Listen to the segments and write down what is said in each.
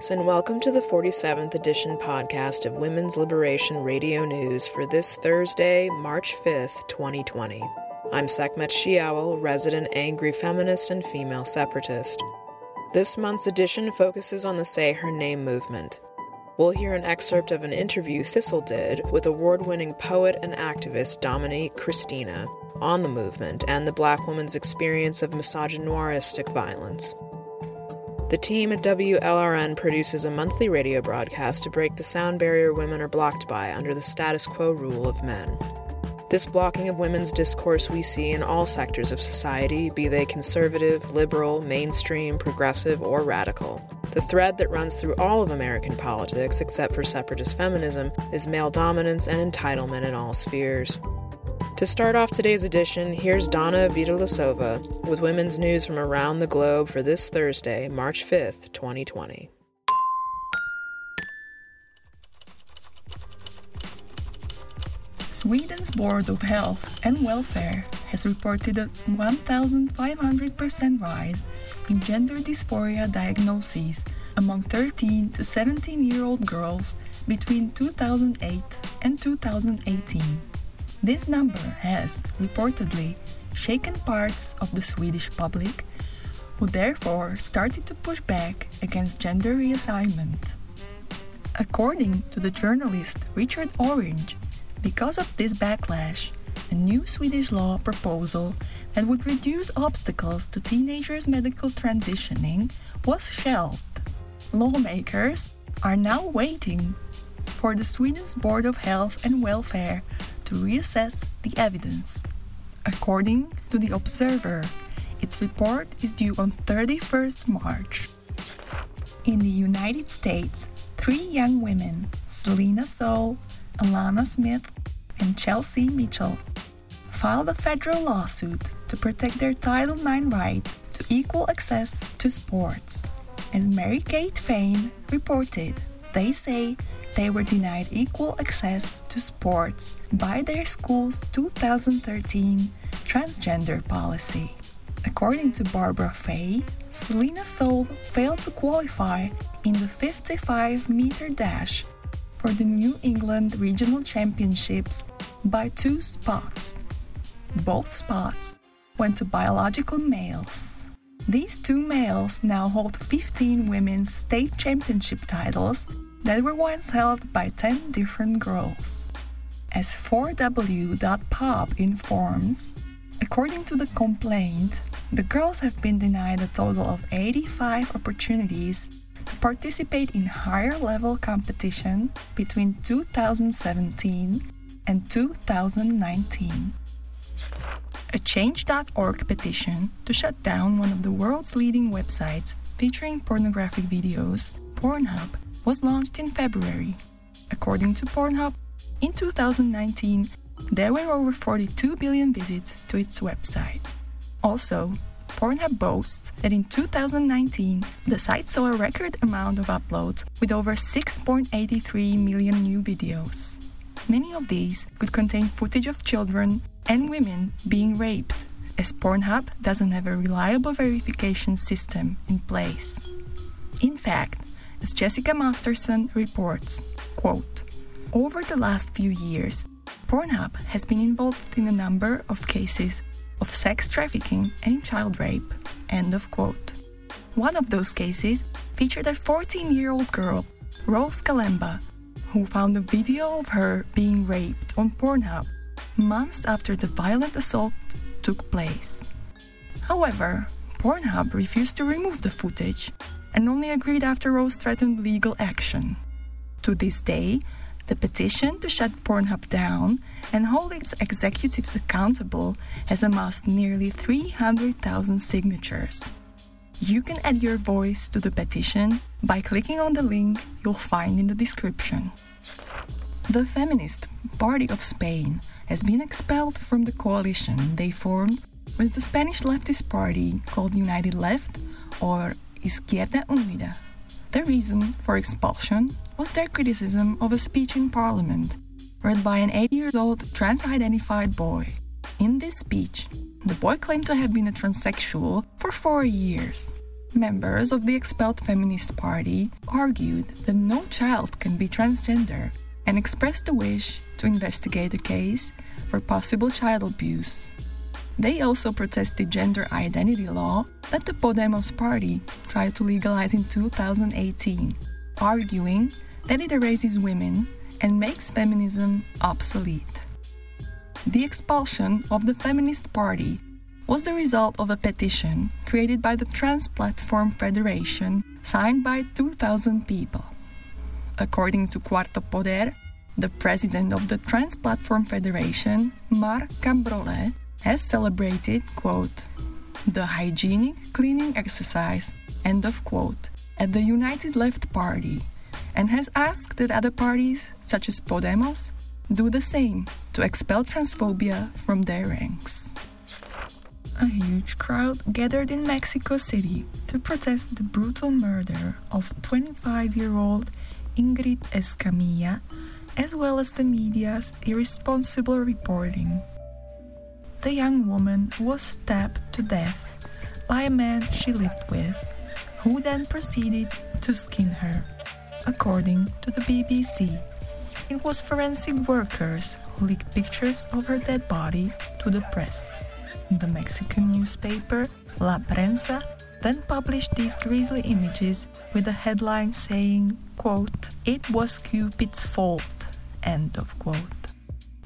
Greetings, and welcome to the 47th edition podcast of Women's Liberation Radio News for this Thursday, March 5th, 2020. I'm Sekhmet Shiawel, resident angry feminist and female separatist. This month's edition focuses on the Say Her Name movement. We'll hear an excerpt of an interview Thistle did with award winning poet and activist Dominique Christina on the movement and the black woman's experience of misogynoiristic violence. The team at WLRN produces a monthly radio broadcast to break the sound barrier women are blocked by under the status quo rule of men. This blocking of women's discourse we see in all sectors of society, be they conservative, liberal, mainstream, progressive, or radical. The thread that runs through all of American politics, except for separatist feminism, is male dominance and entitlement in all spheres. To start off today's edition, here's Donna Vitalasova with women's news from around the globe for this Thursday, March 5th, 2020. Sweden's Board of Health and Welfare has reported a 1,500% rise in gender dysphoria diagnoses among 13 to 17 year old girls between 2008 and 2018. This number has, reportedly, shaken parts of the Swedish public, who therefore started to push back against gender reassignment. According to the journalist Richard Orange, because of this backlash, a new Swedish law proposal that would reduce obstacles to teenagers' medical transitioning was shelved. Lawmakers are now waiting for the Swedish Board of Health and Welfare to reassess the evidence. According to the Observer, its report is due on 31st March. In the United States, three young women, Selina Soule, Alanna Smith, and Chelsea Mitchell, filed a federal lawsuit to protect their Title IX right to equal access to sports. As Mary Kate Fain reported, they say they were denied equal access to sports by their school's 2013 transgender policy. According to Barbara Fay, Selina Soule failed to qualify in the 55 meter dash for the New England Regional Championships by two spots. Both spots went to biological males. These two males now hold 15 women's state championship titles that were once held by 10 different girls. As 4W.pub informs, according to the complaint, the girls have been denied a total of 85 opportunities to participate in higher level competition between 2017 and 2019. A Change.org petition to shut down one of the world's leading websites featuring pornographic videos, Pornhub, was launched in February. According to Pornhub, in 2019, there were over 42 billion visits to its website. Also, Pornhub boasts that in 2019, the site saw a record amount of uploads with over 6.83 million new videos. Many of these could contain footage of children and women being raped, as Pornhub doesn't have a reliable verification system in place. In fact, as Jessica Masterson reports, quote, over the last few years, Pornhub has been involved in a number of cases of sex trafficking and child rape. End of quote. One of those cases featured a 14 year old girl, Rose Kalemba, who found a video of her being raped on Pornhub months after the violent assault took place. However, Pornhub refused to remove the footage and only agreed after Rose threatened legal action. To this day, the petition to shut Pornhub down and hold its executives accountable has amassed nearly 300,000 signatures. You can add your voice to the petition by clicking on the link you'll find in the description. The Feminist Party of Spain has been expelled from the coalition they formed with the Spanish leftist party called United Left or Izquierda Unida. The reason for expulsion was their criticism of a speech in parliament read by an 8 year old trans identified boy. In this speech, the boy claimed to have been a transsexual for four years. Members of the expelled Feminist Party argued that no child can be transgender and expressed a wish to investigate the case for possible child abuse. They also protested gender identity law that the Podemos party tried to legalize in 2018, arguing that it erases women and makes feminism obsolete. The expulsion of the Feminist Party was the result of a petition created by the Trans Platform Federation signed by 2,000 people. According to Cuarto Poder, the president of the Trans Platform Federation, Mar Cambrollé, has celebrated, quote, the hygienic cleaning exercise, end of quote, at the United Left Party, and has asked that other parties, such as Podemos, do the same to expel transphobia from their ranks. A huge crowd gathered in Mexico City to protest the brutal murder of 25 year old Ingrid Escamilla, as well as the media's irresponsible reporting the young woman was stabbed to death by a man she lived with, who then proceeded to skin her. According to the BBC, it was forensic workers who leaked pictures of her dead body to the press. The Mexican newspaper La Prensa then published these grisly images with a headline saying, quote, It was Cupid's fault, end of quote.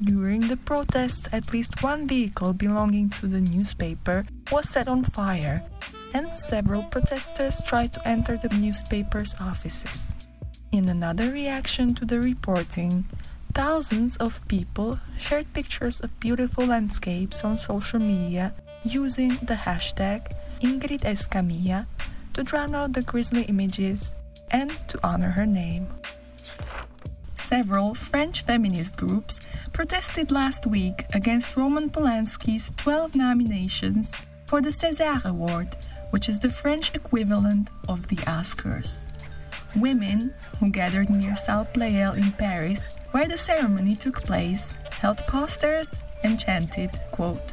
During the protests, at least one vehicle belonging to the newspaper was set on fire, and several protesters tried to enter the newspaper's offices. In another reaction to the reporting, thousands of people shared pictures of beautiful landscapes on social media using the hashtag Ingrid Escamilla to drown out the grisly images and to honor her name. Several French feminist groups protested last week against Roman Polanski's 12 nominations for the César Award, which is the French equivalent of the Oscars. Women who gathered near Salle Pleyel in Paris, where the ceremony took place, held posters and chanted, quote,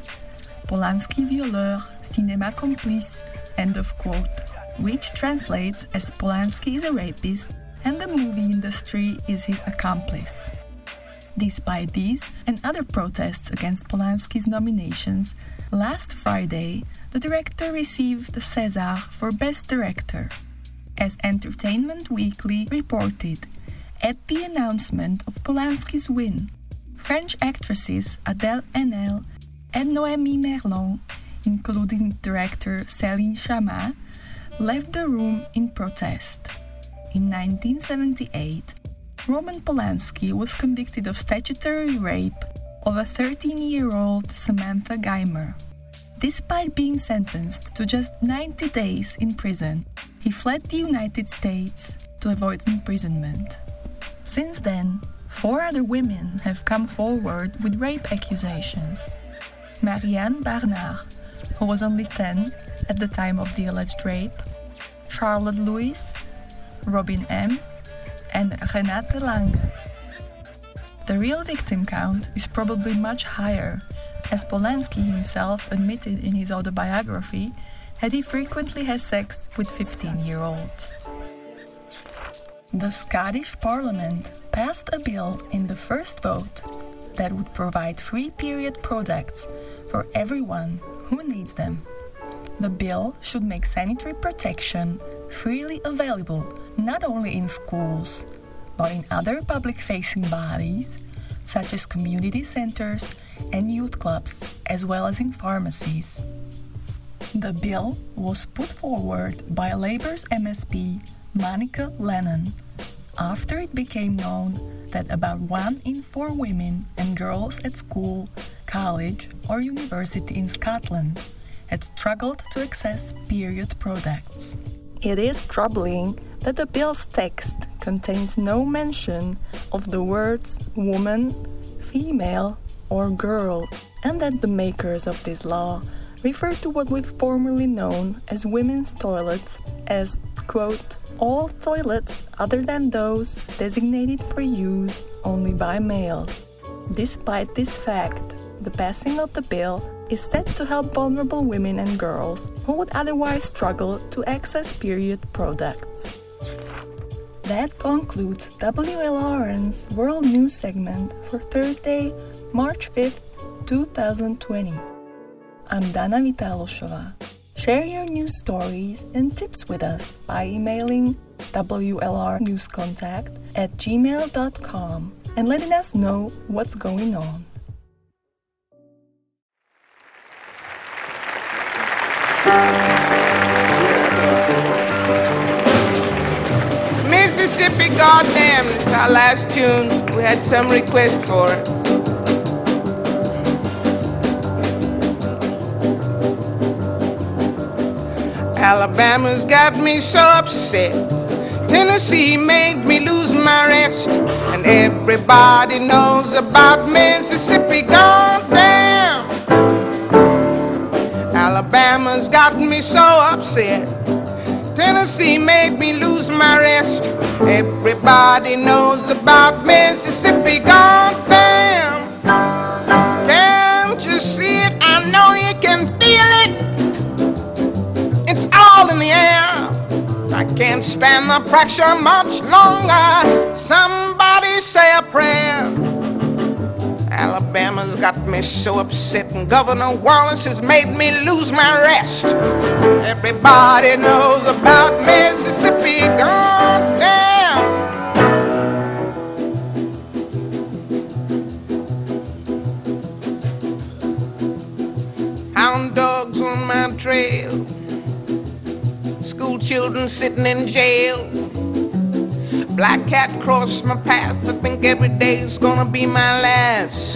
Polanski violeur, cinéma complice, end of quote, which translates as Polanski is a rapist and the movie industry is his accomplice. Despite these and other protests against Polanski's nominations, last Friday the director received the César for Best Director. As Entertainment Weekly reported, at the announcement of Polanski's win, French actresses Adèle Haenel and Noémie Merlant, including director Céline Sciamma, left the room in protest. In 1978, Roman Polanski was convicted of statutory rape of a 13 year old Samantha Geimer. Despite being sentenced to just 90 days in prison, he fled the United States to avoid imprisonment. Since then, four other women have come forward with rape accusations. Marianne Barnard, who was only 10 at the time of the alleged rape, Charlotte Lewis, Robin M., and Renate Langer. The real victim count is probably much higher, as Polanski himself admitted in his autobiography that he frequently has sex with 15 year olds. The Scottish Parliament passed a bill in the first vote that would provide free period products for everyone who needs them. The bill should make sanitary protection freely available not only in schools, but in other public facing bodies, such as community centers and youth clubs, as well as in pharmacies. The bill was put forward by Labour's MSP, Monica Lennon, after it became known that about one in four women and girls at school, college, or university in Scotland had struggled to access period products. It is troubling that the bill's text contains no mention of the words woman, female, or girl, and that the makers of this law refer to what we've formerly known as women's toilets as, quote, all toilets other than those designated for use only by males. Despite this fact, the passing of the bill is set to help vulnerable women and girls who would otherwise struggle to access period products. That concludes WLRN's World News segment for Thursday, March 5th, 2020. I'm Dana Vitaloshova. Share your news stories and tips with us by emailing WLRNewsContact at gmail.com and letting us know what's going on. Our last tune. We had some request for. Alabama's got me so upset. Tennessee made me lose my rest. And everybody knows about Mississippi, goddamn. Alabama's got me so upset. Tennessee made me lose my rest. Everybody knows about Mississippi, goddamn. Can't you see it? I know you can feel it. It's all in the air. I can't stand the pressure much longer. Somebody say a prayer. Alabama's got me so upset, and Governor Wallace has made me lose my rest. Everybody knows about Mississippi, goddamn. Children sitting in jail. Black cat crossed my path. I think every day's gonna be my last.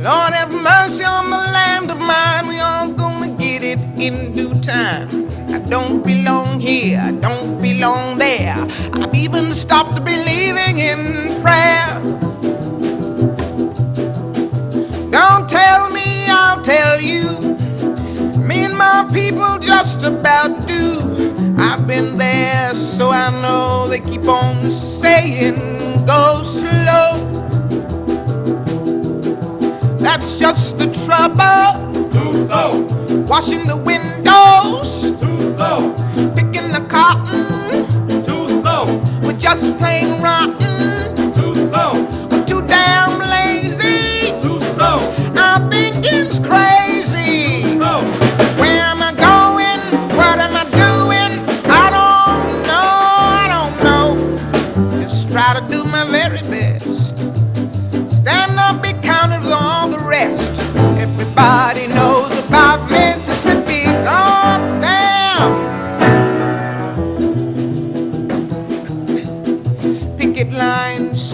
Lord have mercy on the land of mine. We all gonna get it in due time. I don't belong here. I don't belong there. I've even stopped believing in prayer. Just about do. I've been there, so I know they keep on saying, go slow. That's just the trouble. Too slow, Washing the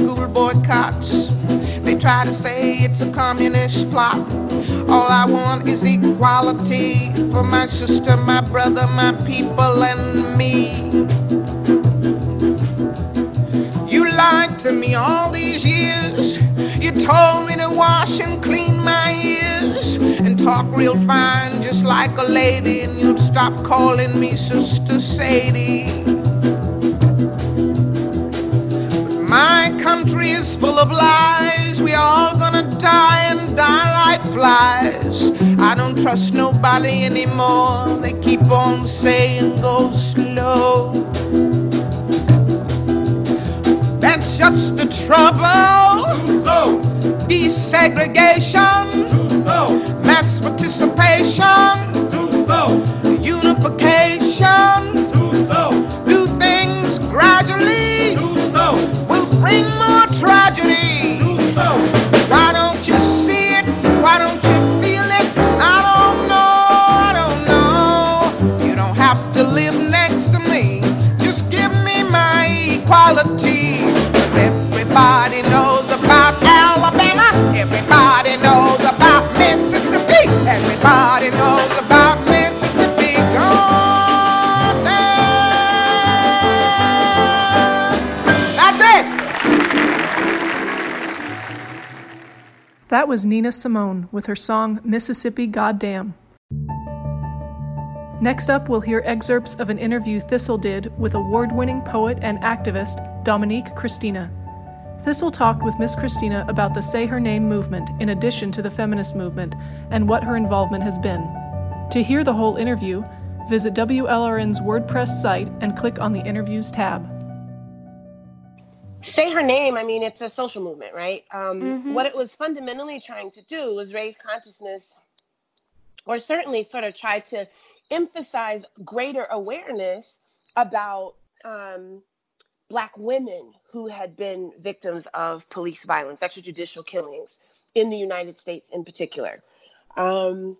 school boycotts. They try to say it's a communist plot. All I want is equality for my sister, my brother, my people, and me. You lied to me all these years. You told me to wash and clean my ears and talk real fine, just like a lady, and you'd stop calling me Sister Sadie. But my country is full of lies. We all gonna die and die like flies. I don't trust nobody anymore. They keep on saying go slow. That's just the trouble. Slow, Desegregation, slow, mass participation, Was Nina Simone with her song Mississippi Goddamn. Next up, we'll hear excerpts of an interview Thistle did with award winning poet and activist Dominique Christina. Thistle talked with Miss Christina about the Say Her Name movement in addition to the feminist movement and what her involvement has been. To hear the whole interview, visit WLRN's WordPress site and click on the Interviews tab. Say her name, I mean, it's a social movement, right? Um, What it was fundamentally trying to do was raise consciousness, or certainly sort of try to emphasize greater awareness about um, Black women who had been victims of police violence, extrajudicial killings in the United States in particular. Um,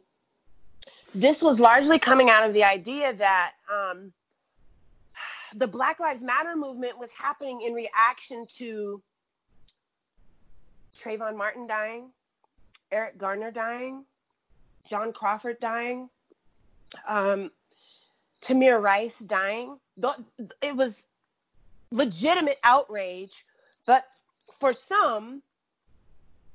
this was largely coming out of the idea that um, the Black Lives Matter movement was happening in reaction to Trayvon Martin dying, Eric Garner dying, John Crawford dying, um, Tamir Rice dying. It was legitimate outrage, but for some,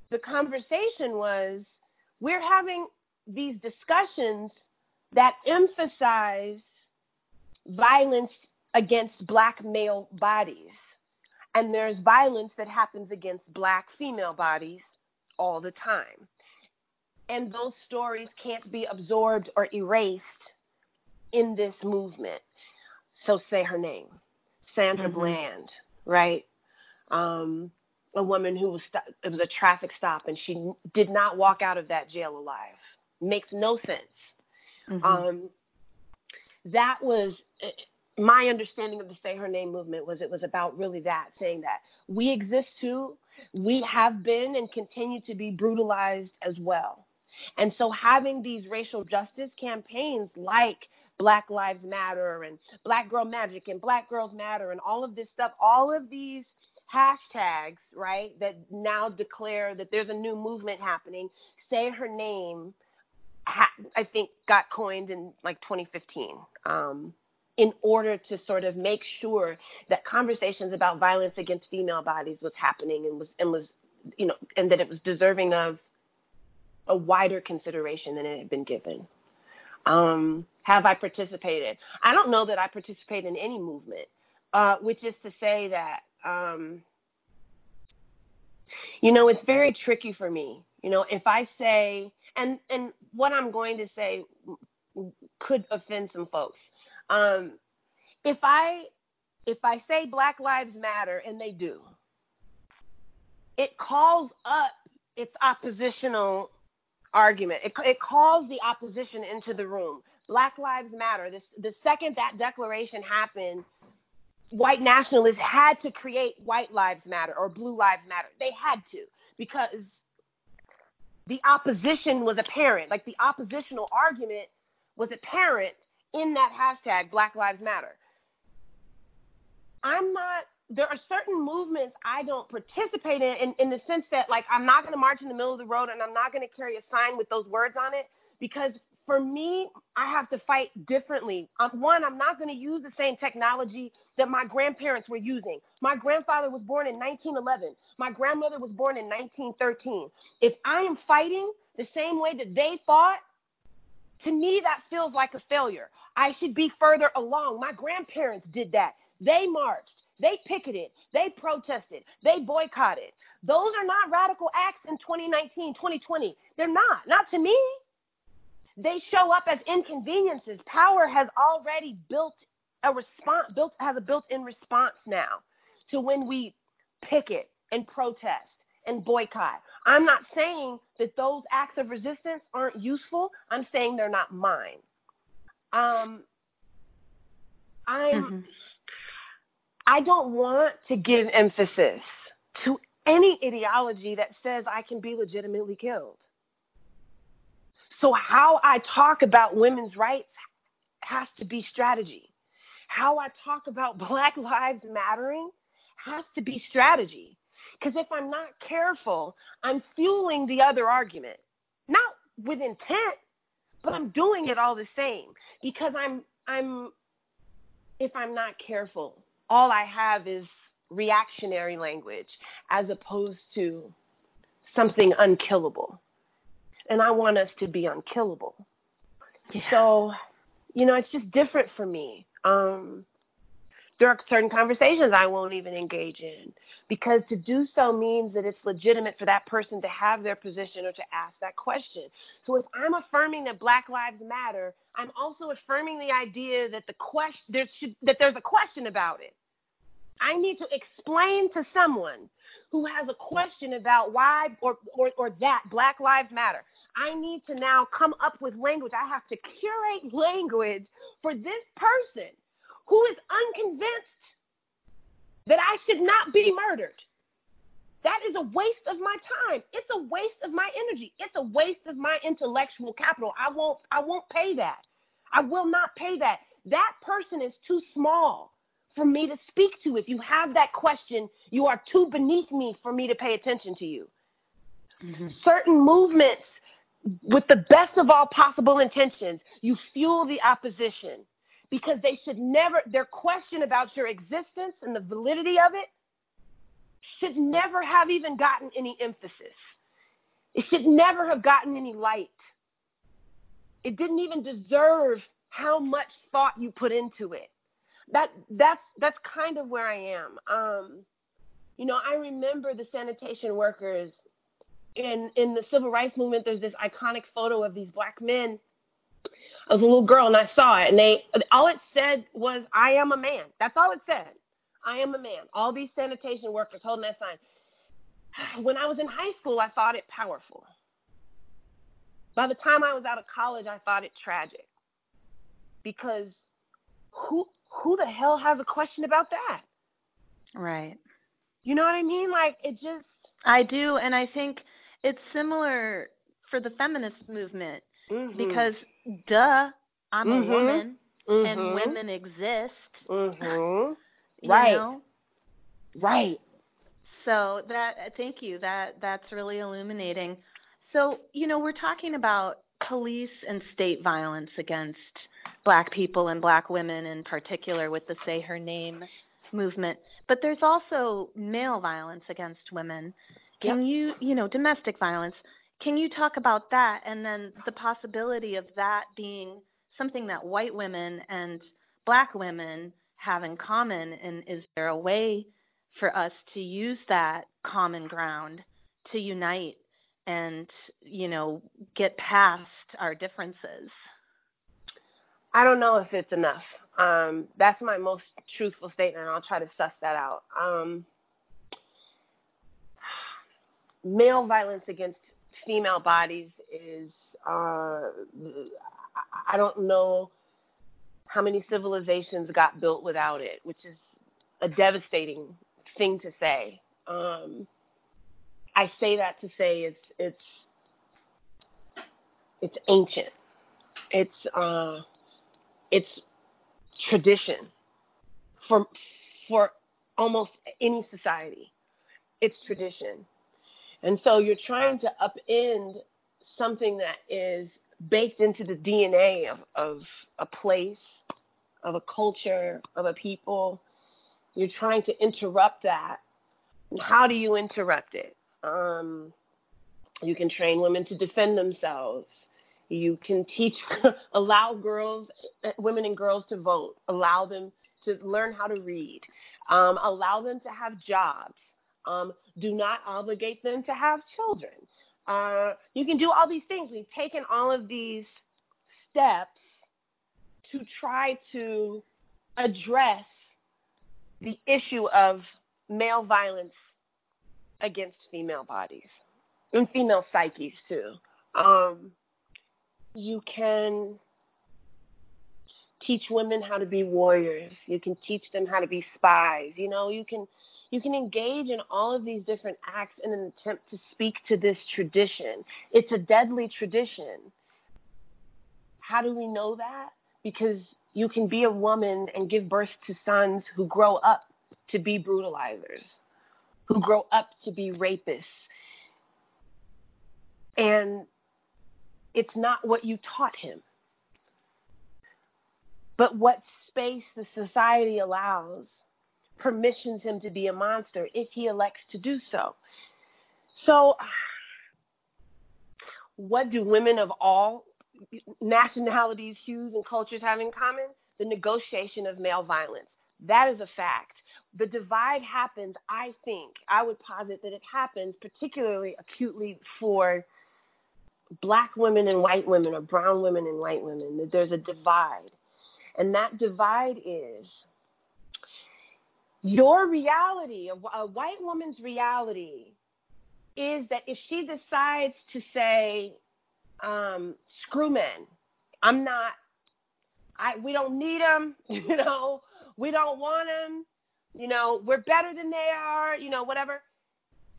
the conversation was we're having these discussions that emphasize violence against black male bodies. And there's violence that happens against black female bodies all the time. And those stories can't be absorbed or erased in this movement. So say her name, Sandra Bland, right? Um, a woman who was sto- it was a traffic stop and she did not walk out of that jail alive. Makes no sense. Um, that was my understanding of the say her name movement was it was about really that saying that we exist too we have been and continue to be brutalized as well. And so having these racial justice campaigns like black lives matter and black girl magic and black girls matter and all of this stuff all of these hashtags right that now declare that there's a new movement happening say her name I think got coined in like 2015 um, in order to sort of make sure that conversations about violence against female bodies was happening and was and was you know and that it was deserving of a wider consideration than it had been given. Um, have I participated? I don't know that I participate in any movement, uh, which is to say that um, you know it's very tricky for me. You know, if I say and and what I'm going to say could offend some folks. Um, if I if I say Black Lives Matter and they do, it calls up its oppositional argument. It, it calls the opposition into the room. Black Lives Matter. This the second that declaration happened, white nationalists had to create White Lives Matter or Blue Lives Matter. They had to because the opposition was apparent. Like the oppositional argument was apparent in that hashtag Black Lives Matter. I'm not there are certain movements I don't participate in, in in the sense that like I'm not going to march in the middle of the road and I'm not going to carry a sign with those words on it because for me I have to fight differently. Um, one, I'm not going to use the same technology that my grandparents were using. My grandfather was born in 1911. My grandmother was born in 1913. If I am fighting the same way that they fought, to me that feels like a failure. I should be further along. My grandparents did that. They marched, they picketed, they protested, they boycotted. Those are not radical acts in 2019, 2020. They're not, not to me. They show up as inconveniences. Power has already built a response, built has a built-in response now to when we picket and protest and boycott. I'm not saying that those acts of resistance aren't useful. I'm saying they're not mine. Um, I'm I don't want to give emphasis to any ideology that says I can be legitimately killed. So how I talk about women's rights has to be strategy, how I talk about Black Lives Mattering has to be strategy. Because if I'm not careful, I'm fueling the other argument, not with intent, but I'm doing it all the same because I'm I'm if I'm not careful, all I have is reactionary language as opposed to something unkillable. And I want us to be unkillable. Yeah. So, you know, it's just different for me. Um, there are certain conversations I won't even engage in because to do so means that it's legitimate for that person to have their position or to ask that question. So if I'm affirming that Black Lives Matter, I'm also affirming the idea that the question there should that there's a question about it. I need to explain to someone who has a question about why or, or, or that Black Lives Matter. I need to now come up with language. I have to curate language for this person who is unconvinced that I should not be murdered. That is a waste of my time. It's a waste of my energy. It's a waste of my intellectual capital. I won't I won't pay that. I will not pay that. That person is too small for me to speak to. If you have that question, you are too beneath me for me to pay attention to you. Mm-hmm. Certain movements with the best of all possible intentions, you fuel the opposition because they should never, their question about your existence and the validity of it should never have even gotten any emphasis. It should never have gotten any light. It didn't even deserve how much thought you put into it. That that's that's kind of where I am. Um, you know, I remember the sanitation workers in in the civil rights movement. There's this iconic photo of these black men I was a little girl and I saw it, and they all it said was, "I am a man." That's all it said. I am a man. All these sanitation workers holding that sign. When I was in high school, I thought it powerful. By the time I was out of college, I thought it tragic. Because who who the hell has a question about that? Right. You know what I mean? Like it just I do and I think it's similar for the feminist movement mm-hmm. because duh, I'm mm-hmm. a woman mm-hmm. and women exist. Mm-hmm. right. Know? Right. So that thank you. That that's really illuminating. So, you know, we're talking about police and state violence against black people and black women in particular with the say her name movement, but there's also male violence against women. Can yep. you, you know, domestic violence. Can you talk about that and then the possibility of that being something that white women and black women have in common? And is there a way for us to use that common ground to unite and, you know, get past our differences? I don't know if it's enough. Um, that's my most truthful statement. I'll try to suss that out. Um, male violence against female bodies is uh, I don't know how many civilizations got built without it, which is a devastating thing to say. Um, I say that to say it's it's it's ancient. It's uh, it's tradition for for almost any society. It's tradition. And so you're trying to upend something that is baked into the DNA of, of a place, of a culture, of a people. You're trying to interrupt that. And how do you interrupt it? Um, you can train women to defend themselves. You can teach, allow girls, women and girls to vote, allow them to learn how to read, um, allow them to have jobs, um, do not obligate them to have children. Uh, you can do all these things. We've taken all of these steps to try to address the issue of male violence against female bodies and female psyches too. Um, you can teach women how to be warriors. You can teach them how to be spies. You know, you can you can engage in all of these different acts in an attempt to speak to this tradition. It's a deadly tradition. How do we know that? Because you can be a woman and give birth to sons who grow up to be brutalizers, who grow up to be rapists. And it's not what you taught him, but what space the society allows permissions him to be a monster if he elects to do so. So, what do women of all nationalities, hues, and cultures have in common? The negotiation of male violence. That is a fact. The divide happens, I think, I would posit that it happens particularly acutely for black women and white women, or brown women and white women, that there's a divide. And that divide is your reality, a, white woman's reality, is that if she decides to say, um, screw men, I'm not, I, we don't need them, you know, we don't want them, you know, we're better than they are, you know, whatever.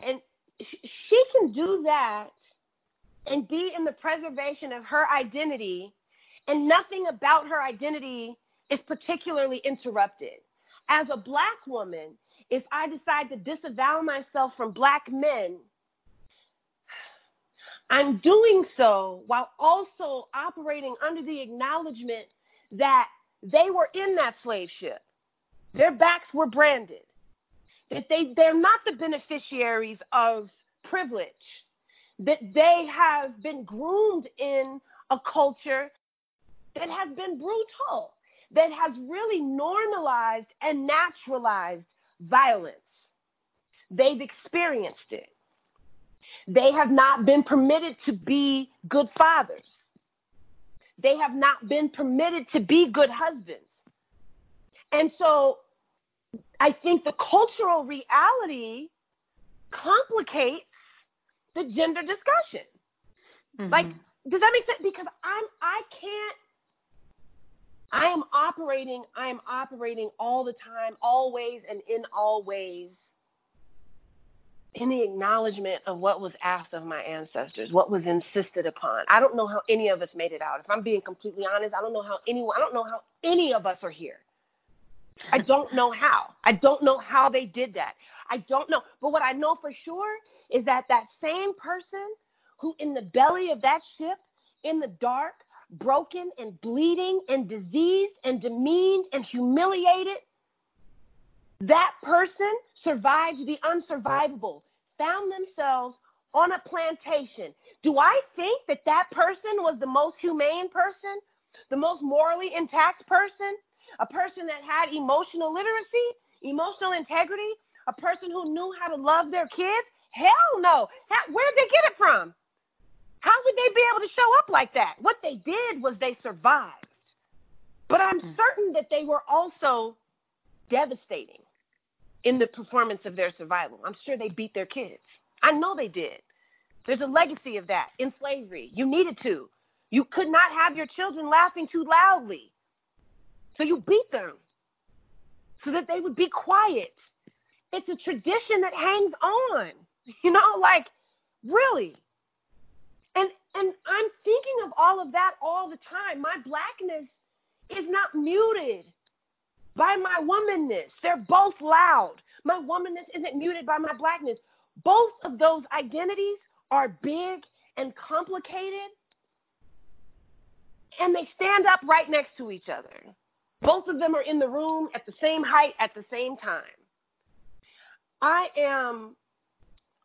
And sh- she can do that and be in the preservation of her identity, and nothing about her identity is particularly interrupted. As a black woman, if I decide to disavow myself from black men, I'm doing so while also operating under the acknowledgement that they were in that slave ship. Their backs were branded. That they, they're not the beneficiaries of privilege. That they have been groomed in a culture that has been brutal, that has really normalized and naturalized violence. They've experienced it. They have not been permitted to be good fathers. They have not been permitted to be good husbands. And so I think the cultural reality complicates the gender discussion. Mm-hmm. Like, does that make sense? Because I'm I can't I am operating, I am operating all the time, always and in all ways in the acknowledgement of what was asked of my ancestors, what was insisted upon. I don't know how any of us made it out. If I'm being completely honest, I don't know how anyone, I don't know how any of us are here. I don't know how. I don't know how they did that. I don't know. But what I know for sure is that that same person who in the belly of that ship in the dark, broken and bleeding and diseased and demeaned and humiliated that person survived the unsurvivable, found themselves on a plantation. Do I think that that person was the most humane person, the most morally intact person, a person that had emotional literacy, emotional integrity, a person who knew how to love their kids? Hell no. How, where'd they get it from? How would they be able to show up like that? What they did was they survived. But I'm hmm. certain that they were also devastating in the performance of their survival. I'm sure they beat their kids. I know they did. There's a legacy of that in slavery. You needed to. You could not have your children laughing too loudly. So you beat them so that they would be quiet. It's a tradition that hangs on. You know, like really. And I'm thinking of all of that all the time. My blackness is not muted by my womanness. They're both loud. My womanness isn't muted by my blackness. Both of those identities are big and complicated, and they stand up right next to each other. Both of them are in the room at the same height at the same time. I am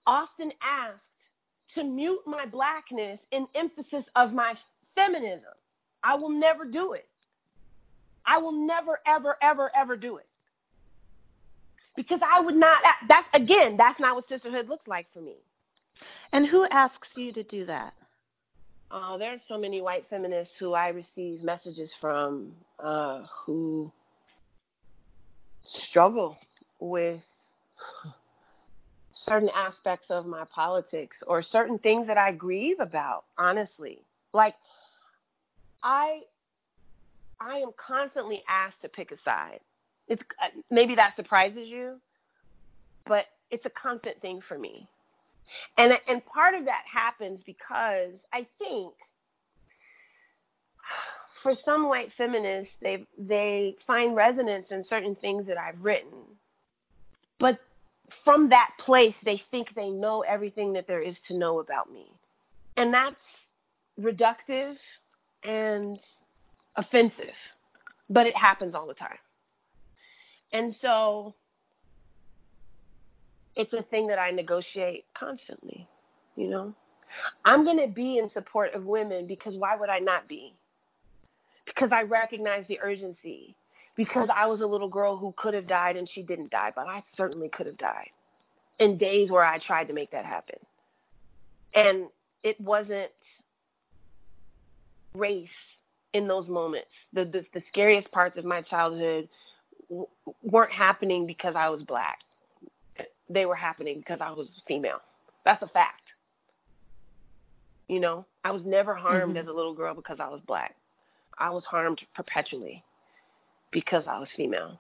often asked to mute my blackness in emphasis of my feminism. I will never do it. I will never, ever, ever, ever do it. Because I would not, that's again, that's not what sisterhood looks like for me. And who asks you to do that? Uh, there are so many white feminists who I receive messages from uh, who struggle with certain aspects of my politics or certain things that I grieve about, honestly. Like, I I am constantly asked to pick a side. It's uh, maybe that surprises you, but it's a constant thing for me. And and part of that happens because I think for some white feminists, they they find resonance in certain things that I've written, but from that place, they think they know everything that there is to know about me, and that's reductive and offensive, but it happens all the time, and so it's a thing that I negotiate constantly, you know. I'm going to be in support of women because why would I not be? Because I recognize the urgency. Because I was a little girl who could have died and she didn't die, but I certainly could have died in days where I tried to make that happen. And it wasn't race in those moments. The, the, the scariest parts of my childhood w- weren't happening because I was black. They were happening because I was female. That's a fact. You know, I was never harmed Mhm. as a little girl because I was black. I was harmed perpetually because I was female.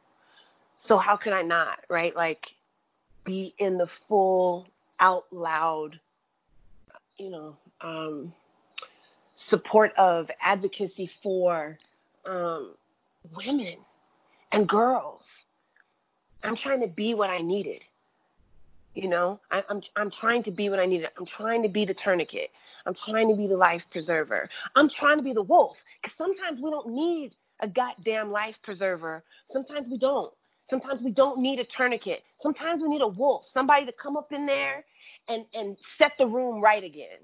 So how could I not, right? Like be in the full out loud, you know, um, support of advocacy for um, women and girls. I'm trying to be what I needed. You know, I, I'm I'm trying to be what I needed. I'm trying to be the tourniquet. I'm trying to be the life preserver. I'm trying to be the wolf. Because sometimes we don't need a goddamn life preserver. Sometimes we don't. Sometimes we don't need a tourniquet. Sometimes we need a wolf, somebody to come up in there and and set the room right again.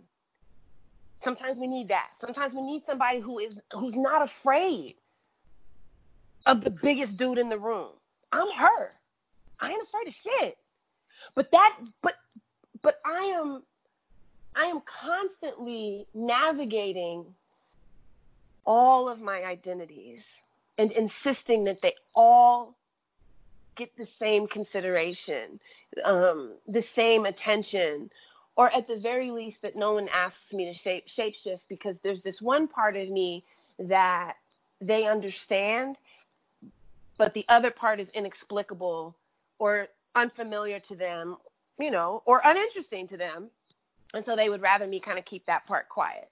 Sometimes we need that. Sometimes we need somebody who is who's not afraid of the biggest dude in the room. I'm her. I ain't afraid of shit. But that but but I am I am constantly navigating all of my identities and insisting that they all get the same consideration, um, the same attention, or at the very least that no one asks me to shape shapeshift because there's this one part of me that they understand, but the other part is inexplicable or unfamiliar to them, you know, or uninteresting to them. And so they would rather me kind of keep that part quiet.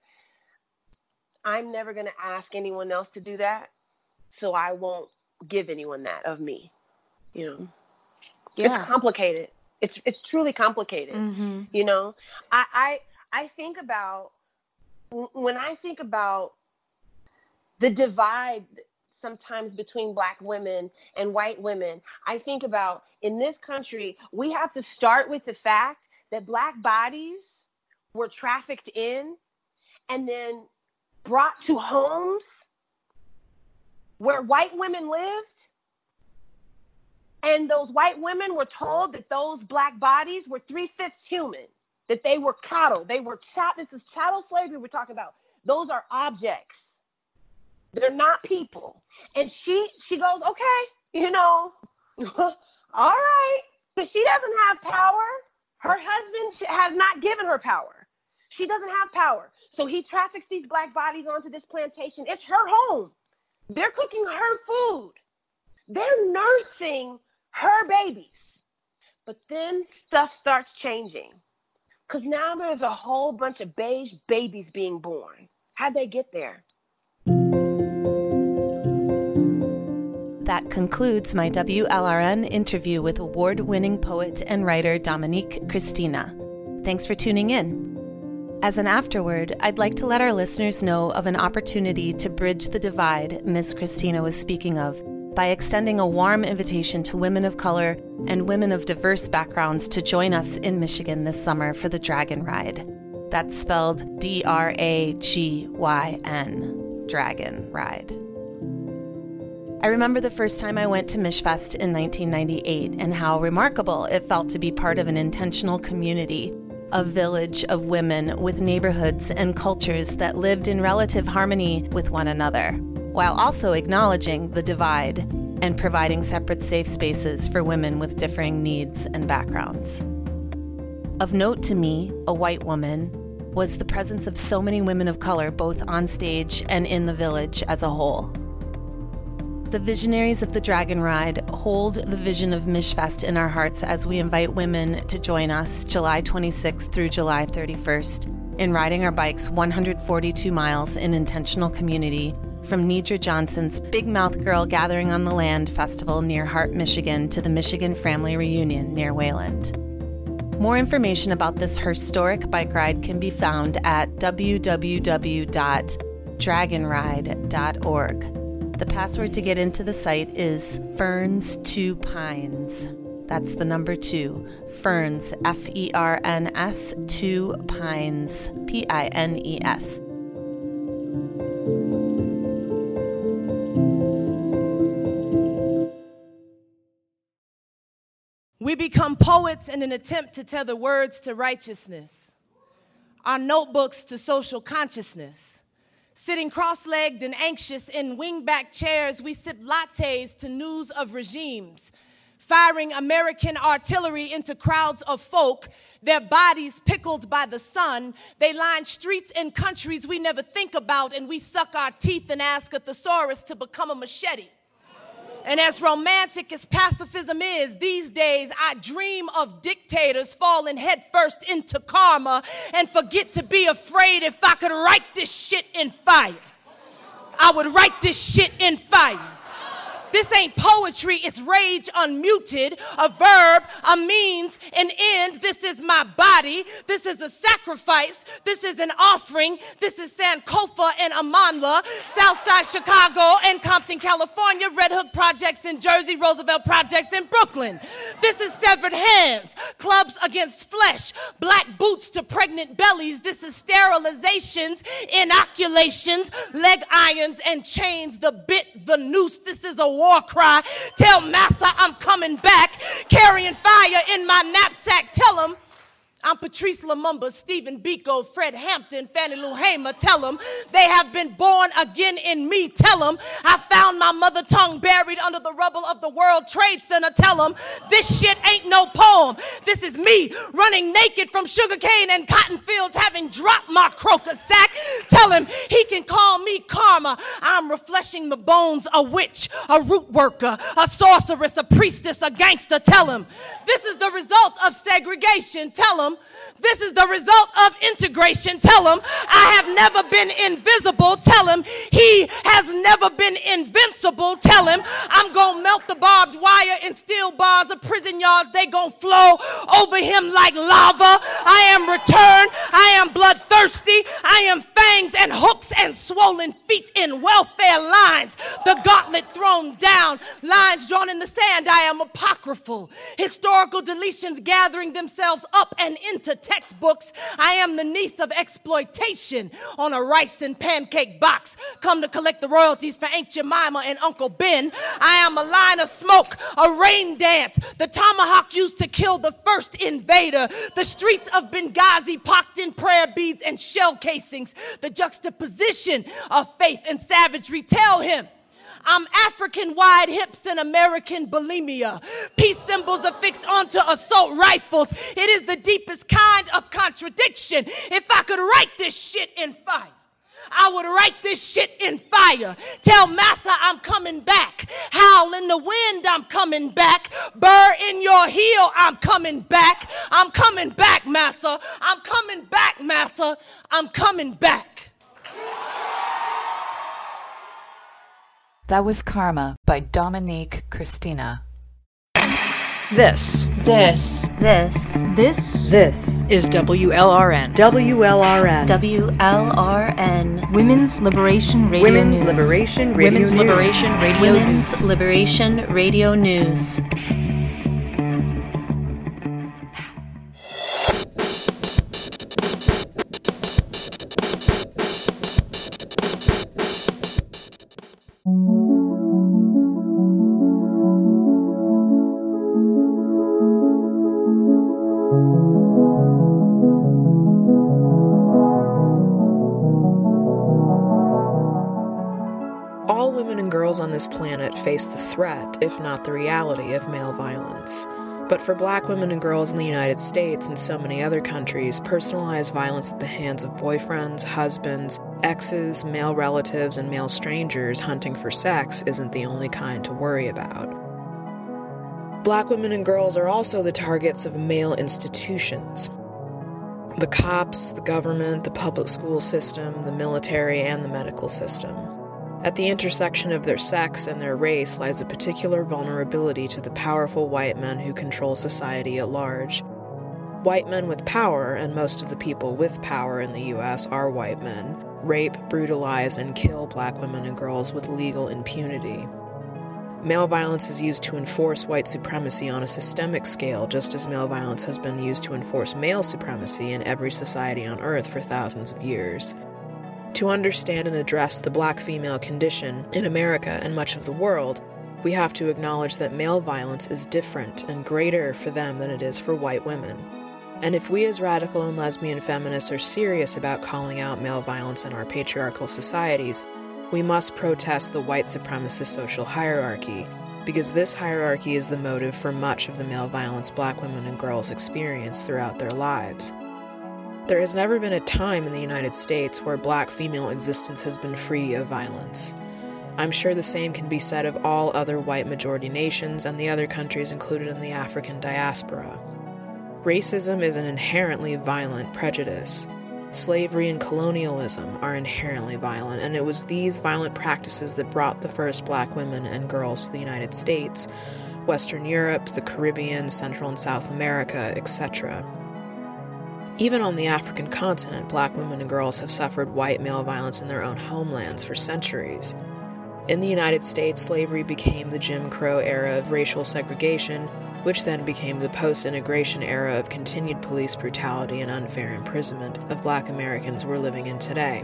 I'm never going to ask anyone else to do that. So I won't give anyone that of me. You know, it's complicated. It's it's truly complicated. Mm-hmm. You know, I I I think about when I think about the divide sometimes between black women and white women. I think about in this country, we have to start with the fact that black bodies were trafficked in and then brought to homes where white women lived. And those white women were told that those black bodies were three fifths human, that they were cattle. They were chattel. This is chattel slavery we're talking about. Those are objects. They're not people. And she she goes, okay, you know, all right, but she doesn't have power. Her husband has not given her power. She doesn't have power. So he traffics these black bodies onto this plantation. It's her home. They're cooking her food. They're nursing her babies. But then stuff starts changing. Because now there's a whole bunch of beige babies being born. How'd they get there? That concludes my WLRN interview with award winning poet and writer Dominique Christina. Thanks for tuning in. As an afterword, I'd like to let our listeners know of an opportunity to bridge the divide Miss Christina was speaking of by extending a warm invitation to women of color and women of diverse backgrounds to join us in Michigan this summer for the Dragyn Ride. That's spelled D R A G Y N, Dragyn Ride. I remember the first time I went to Michfest in 1998 and how remarkable it felt to be part of an intentional community, a village of women with neighborhoods and cultures that lived in relative harmony with one another, while also acknowledging the divide and providing separate safe spaces for women with differing needs and backgrounds. Of note to me, a white woman, was the presence of so many women of color both on stage and in the village as a whole. The visionaries of the Dragyn Ride hold the vision of Michfest in our hearts as we invite women to join us July 26th through July 31st in riding our bikes 142 miles in intentional community from Nedra Johnson's Big Mouth Girl Gathering on the Land festival near Hart, Michigan to the Michigan Family Reunion near Wayland. More information about this historic bike ride can be found at www.dragonride.org. The password to get into the site is Ferns to Pines. That's the number two. Ferns, F E R N S, two Pines, P I N E S. We become poets in an attempt to tether words to righteousness, our notebooks to social consciousness. Sitting cross legged and anxious in wingback chairs, we sip lattes to news of regimes. Firing American artillery into crowds of folk, their bodies pickled by the sun. They line streets in countries we never think about, and we suck our teeth and ask a thesaurus to become a machete. And as romantic as pacifism is, these days I dream of dictators falling headfirst into karma and forget to be afraid if I could write this shit in fire. I would write this shit in fire. This ain't poetry, it's rage unmuted, a verb, a means, an end. This is my body. This is a sacrifice. This is an offering. This is Sankofa and Amandla, Southside Chicago and Compton, California, Red Hook Projects in Jersey, Roosevelt Projects in Brooklyn. This is severed hands, clubs against flesh, black boots to pregnant bellies. This is sterilizations, inoculations, leg irons and chains, the bit, the noose. This is a war cry. Tell Massa I'm coming back, carrying fire in my knapsack. Tell him I'm Patrice Lumumba, Stephen Biko, Fred Hampton, Fannie Lou Hamer. Tell them they have been born again in me. Tell them I found my mother tongue buried under the rubble of the World Trade Center. Tell them this shit ain't no poem. This is me running naked from sugarcane and cotton fields, having dropped my crocus sack. Tell him he can call me karma. I'm refreshing the bones, a witch, a root worker, a sorceress, a priestess, a gangster. Tell him this is the result of segregation. Tell him this is the result of integration. Tell him, I have never been invisible. Tell him, he has never been invincible. Tell him, I'm going to melt the barbed wire and steel bars of prison yards. They going to flow over him like lava. I am returned. I am bloodthirsty. I am fangs and hooks and swollen feet in welfare lines. The gauntlet thrown down, lines drawn in the sand. I am apocryphal. Historical deletions gathering themselves up and into textbooks. I am the niece of exploitation on a rice and pancake box. Come to collect the royalties for Aunt Jemima and Uncle Ben. I am a line of smoke, a rain dance. The tomahawk used to kill the first invader. The streets of Benghazi pocked in prayer beads and shell casings. The juxtaposition of faith and savagery. Tell him. I'm African wide hips and American bulimia. Peace symbols affixed onto assault rifles. It is the deepest kind of contradiction. If I could write this shit in fire. I would write this shit in fire. Tell Massa I'm coming back. Howl in the wind, I'm coming back. Burr in your heel, I'm coming back. I'm coming back, Massa. I'm coming back, Massa. I'm coming back. That was Karma by Dominique Christina. This, This. This This this is WLRN. WLRN WLRN Women's Liberation Radio Women's News. Liberation Radio Women's News. Liberation Radio Women's News. Liberation Radio News. If not the reality, of male violence. But for black women and girls in the United States and so many other countries, personalized violence at the hands of boyfriends, husbands, exes, male relatives, and male strangers hunting for sex isn't the only kind to worry about. Black women and girls are also the targets of male institutions. The cops, the government, the public school system, the military, and the medical system. At the intersection of their sex and their race lies a particular vulnerability to the powerful white men who control society at large. White men with power, and most of the people with power in the US are white men, rape, brutalize, and kill black women and girls with legal impunity. Male violence is used to enforce white supremacy on a systemic scale, just as male violence has been used to enforce male supremacy in every society on Earth for thousands of years. To understand and address the black female condition in America and much of the world, we have to acknowledge that male violence is different and greater for them than it is for white women. And if we as radical and lesbian feminists are serious about calling out male violence in our patriarchal societies, we must protest the white supremacist social hierarchy, because this hierarchy is the motive for much of the male violence black women and girls experience throughout their lives. There has never been a time in the United States where black female existence has been free of violence. I'm sure the same can be said of all other white majority nations and the other countries included in the African diaspora. Racism is an inherently violent prejudice, Slavery and colonialism are inherently violent, and it was these violent practices that brought the first black women and girls to the United States, Western Europe, the Caribbean, Central and South America, etc. Even on the African continent, black women and girls have suffered white male violence in their own homelands for centuries. In the United States, slavery became the Jim Crow era of racial segregation, which then became the post integration era of continued police brutality and unfair imprisonment of black Americans we're living in today.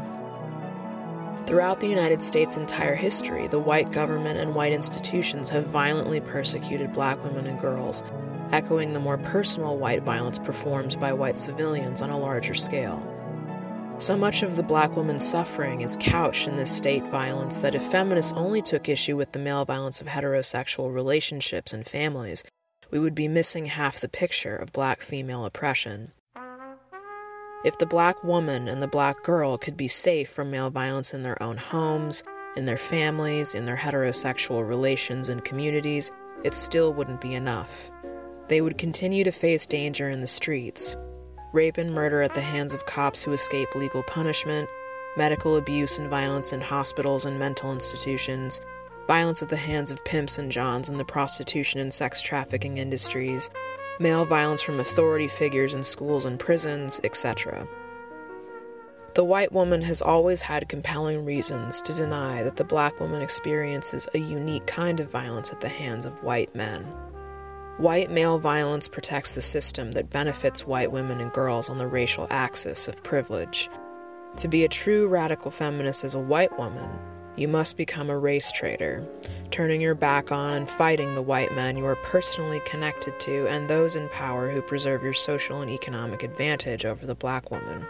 Throughout the United States' entire history, the white government and white institutions have violently persecuted black women and girls, echoing the more personal white violence performed by white civilians on a larger scale. So much of the black woman's suffering is couched in this state violence that if feminists only took issue with the male violence of heterosexual relationships and families, we would be missing half the picture of black female oppression. If the black woman and the black girl could be safe from male violence in their own homes, in their families, in their heterosexual relations and communities, it still wouldn't be enough. They would continue to face danger in the streets rape and murder at the hands of cops who escape legal punishment, medical abuse and violence in hospitals and mental institutions, violence at the hands of pimps and johns in the prostitution and sex trafficking industries, male violence from authority figures in schools and prisons, etc. The white woman has always had compelling reasons to deny that the black woman experiences a unique kind of violence at the hands of white men. White male violence protects the system that benefits white women and girls on the racial axis of privilege. To be a true radical feminist as a white woman you must become a race traitor, turning your back on and fighting the white men you are personally connected to and those in power who preserve your social and economic advantage over the black woman.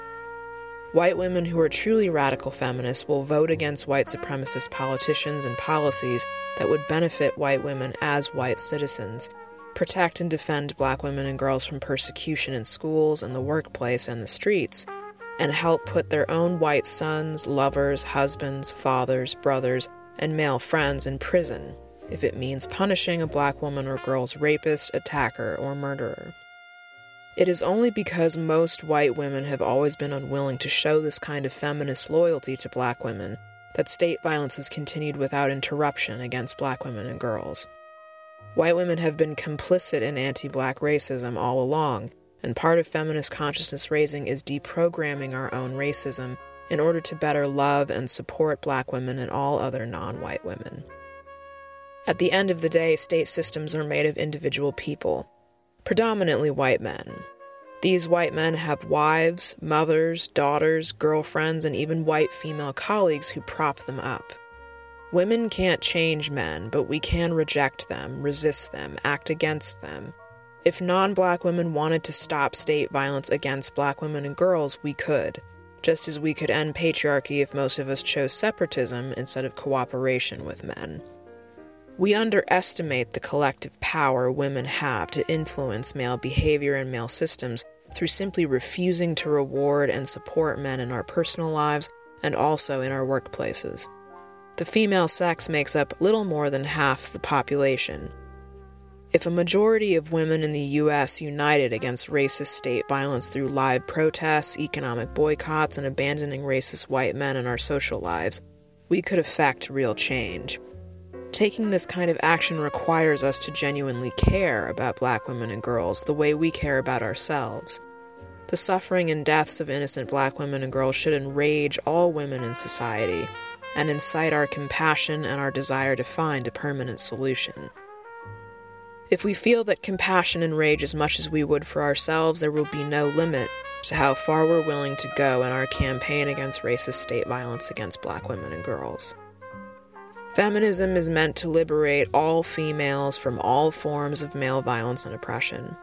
White women who are truly radical feminists will vote against white supremacist politicians and policies that would benefit white women as white citizens, protect and defend black women and girls from persecution in schools and the workplace and the streets, and help put their own white sons, lovers, husbands, fathers, brothers, and male friends in prison if it means punishing a black woman or girl's rapist, attacker, or murderer. It is only because most white women have always been unwilling to show this kind of feminist loyalty to black women that state violence has continued without interruption against black women and girls. White women have been complicit in anti black racism all along, and part of feminist consciousness raising is deprogramming our own racism in order to better love and support black women and all other non white women. At the end of the day, state systems are made of individual people, predominantly white men. These white men have wives, mothers, daughters, girlfriends, and even white female colleagues who prop them up. Women can't change men, but we can reject them, resist them, act against them, if non black women wanted to stop state violence against black women and girls, we could, just as we could end patriarchy if most of us chose separatism instead of cooperation with men. We underestimate the collective power women have to influence male behavior and male systems through simply refusing to reward and support men in our personal lives and also in our workplaces. The female sex makes up little more than half the population, if a majority of women in the U.S. united against racist state violence through live protests, economic boycotts, and abandoning racist white men in our social lives, we could effect real change. Taking this kind of action requires us to genuinely care about black women and girls the way we care about ourselves. The suffering and deaths of innocent black women and girls should enrage all women in society and incite our compassion and our desire to find a permanent solution. If we feel that compassion and rage as much as we would for ourselves, there will be no limit to how far we're willing to go in our campaign against racist state violence against black women and girls. Feminism is meant to liberate all females from all forms of male violence and oppression.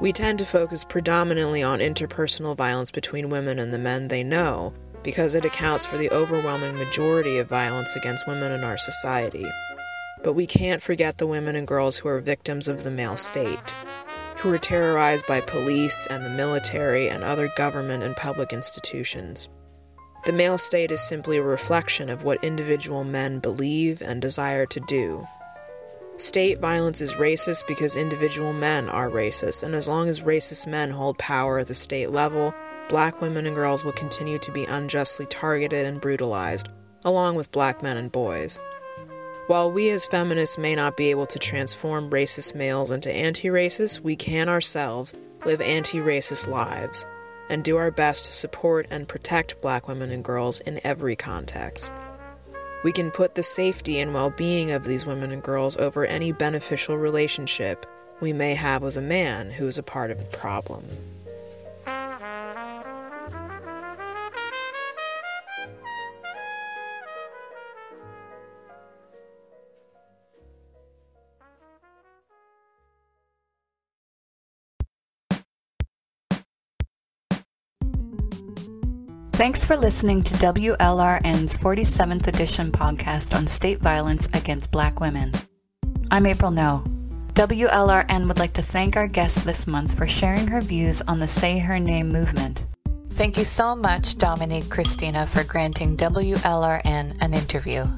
We tend to focus predominantly on interpersonal violence between women and the men they know because it accounts for the overwhelming majority of violence against women in our society. But we can't forget the women and girls who are victims of the male state, who are terrorized by police and the military and other government and public institutions. The male state is simply a reflection of what individual men believe and desire to do. State violence is racist because individual men are racist, and as long as racist men hold power at the state level, black women and girls will continue to be unjustly targeted and brutalized, along with black men and boys. While we as feminists may not be able to transform racist males into anti racists, we can ourselves live anti racist lives and do our best to support and protect black women and girls in every context. We can put the safety and well being of these women and girls over any beneficial relationship we may have with a man who is a part of the problem. Thanks for listening to WLRN's 47th edition podcast on state violence against black women. I'm April No. WLRN would like to thank our guest this month for sharing her views on the Say Her Name movement. Thank you so much, Dominique Christina, for granting WLRN an interview.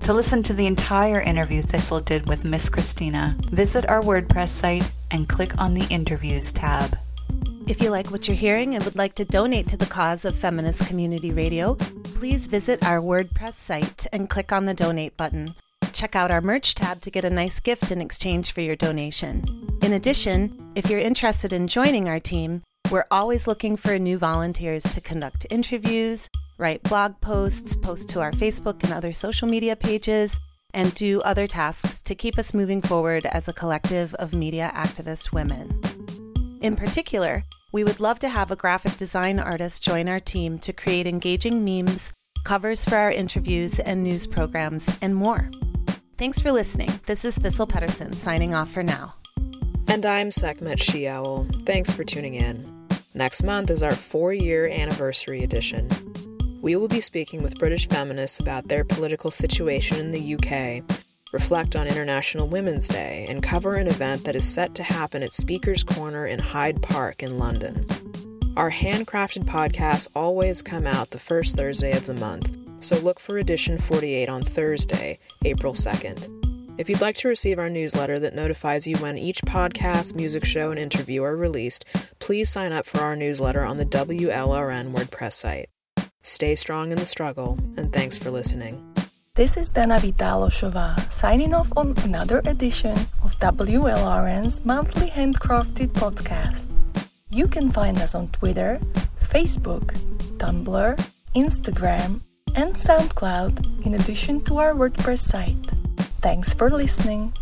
To listen to the entire interview Thistle did with Miss Christina, visit our WordPress site and click on the Interviews tab. If you like what you're hearing and would like to donate to the cause of feminist community radio, please visit our WordPress site and click on the donate button. Check out our merch tab to get a nice gift in exchange for your donation. In addition, if you're interested in joining our team, we're always looking for new volunteers to conduct interviews, write blog posts, post to our Facebook and other social media pages, and do other tasks to keep us moving forward as a collective of media activist women. In particular, we would love to have a graphic design artist join our team to create engaging memes, covers for our interviews and news programs, and more. Thanks for listening. This is Thistle Pedersen signing off for now. And I'm Sekhmet She Owl. Thanks for tuning in. Next month is our four year anniversary edition. We will be speaking with British feminists about their political situation in the UK reflect on International Women's Day, and cover an event that is set to happen at Speaker's Corner in Hyde Park in London. Our handcrafted podcasts always come out the first Thursday of the month, so look for edition 48 on Thursday, April 2nd. If you'd like to receive our newsletter that notifies you when each podcast, music show, and interview are released, please sign up for our newsletter on the WLRN WordPress site. Stay strong in the struggle, and thanks for listening. This is Dana Vitaloshova signing off on another edition of WLRN's monthly handcrafted podcast. You can find us on Twitter, Facebook, Tumblr, Instagram, and SoundCloud in addition to our WordPress site. Thanks for listening.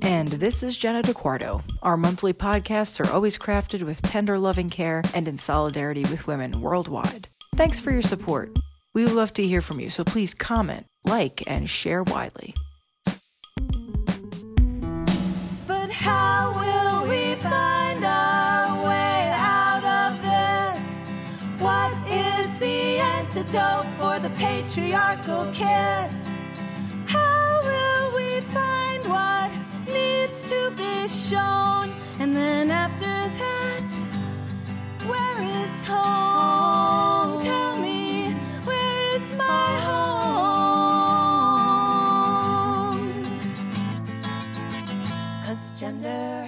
And this is Jenna DeQuardo. Our monthly podcasts are always crafted with tender, loving care and in solidarity with women worldwide. Thanks for your support. We would love to hear from you, so please comment, like, and share widely. But how will we find our way out of this? What is the antidote for the patriarchal kiss? How will we find what needs to be shown? And then after that, where is home? Tell hurts.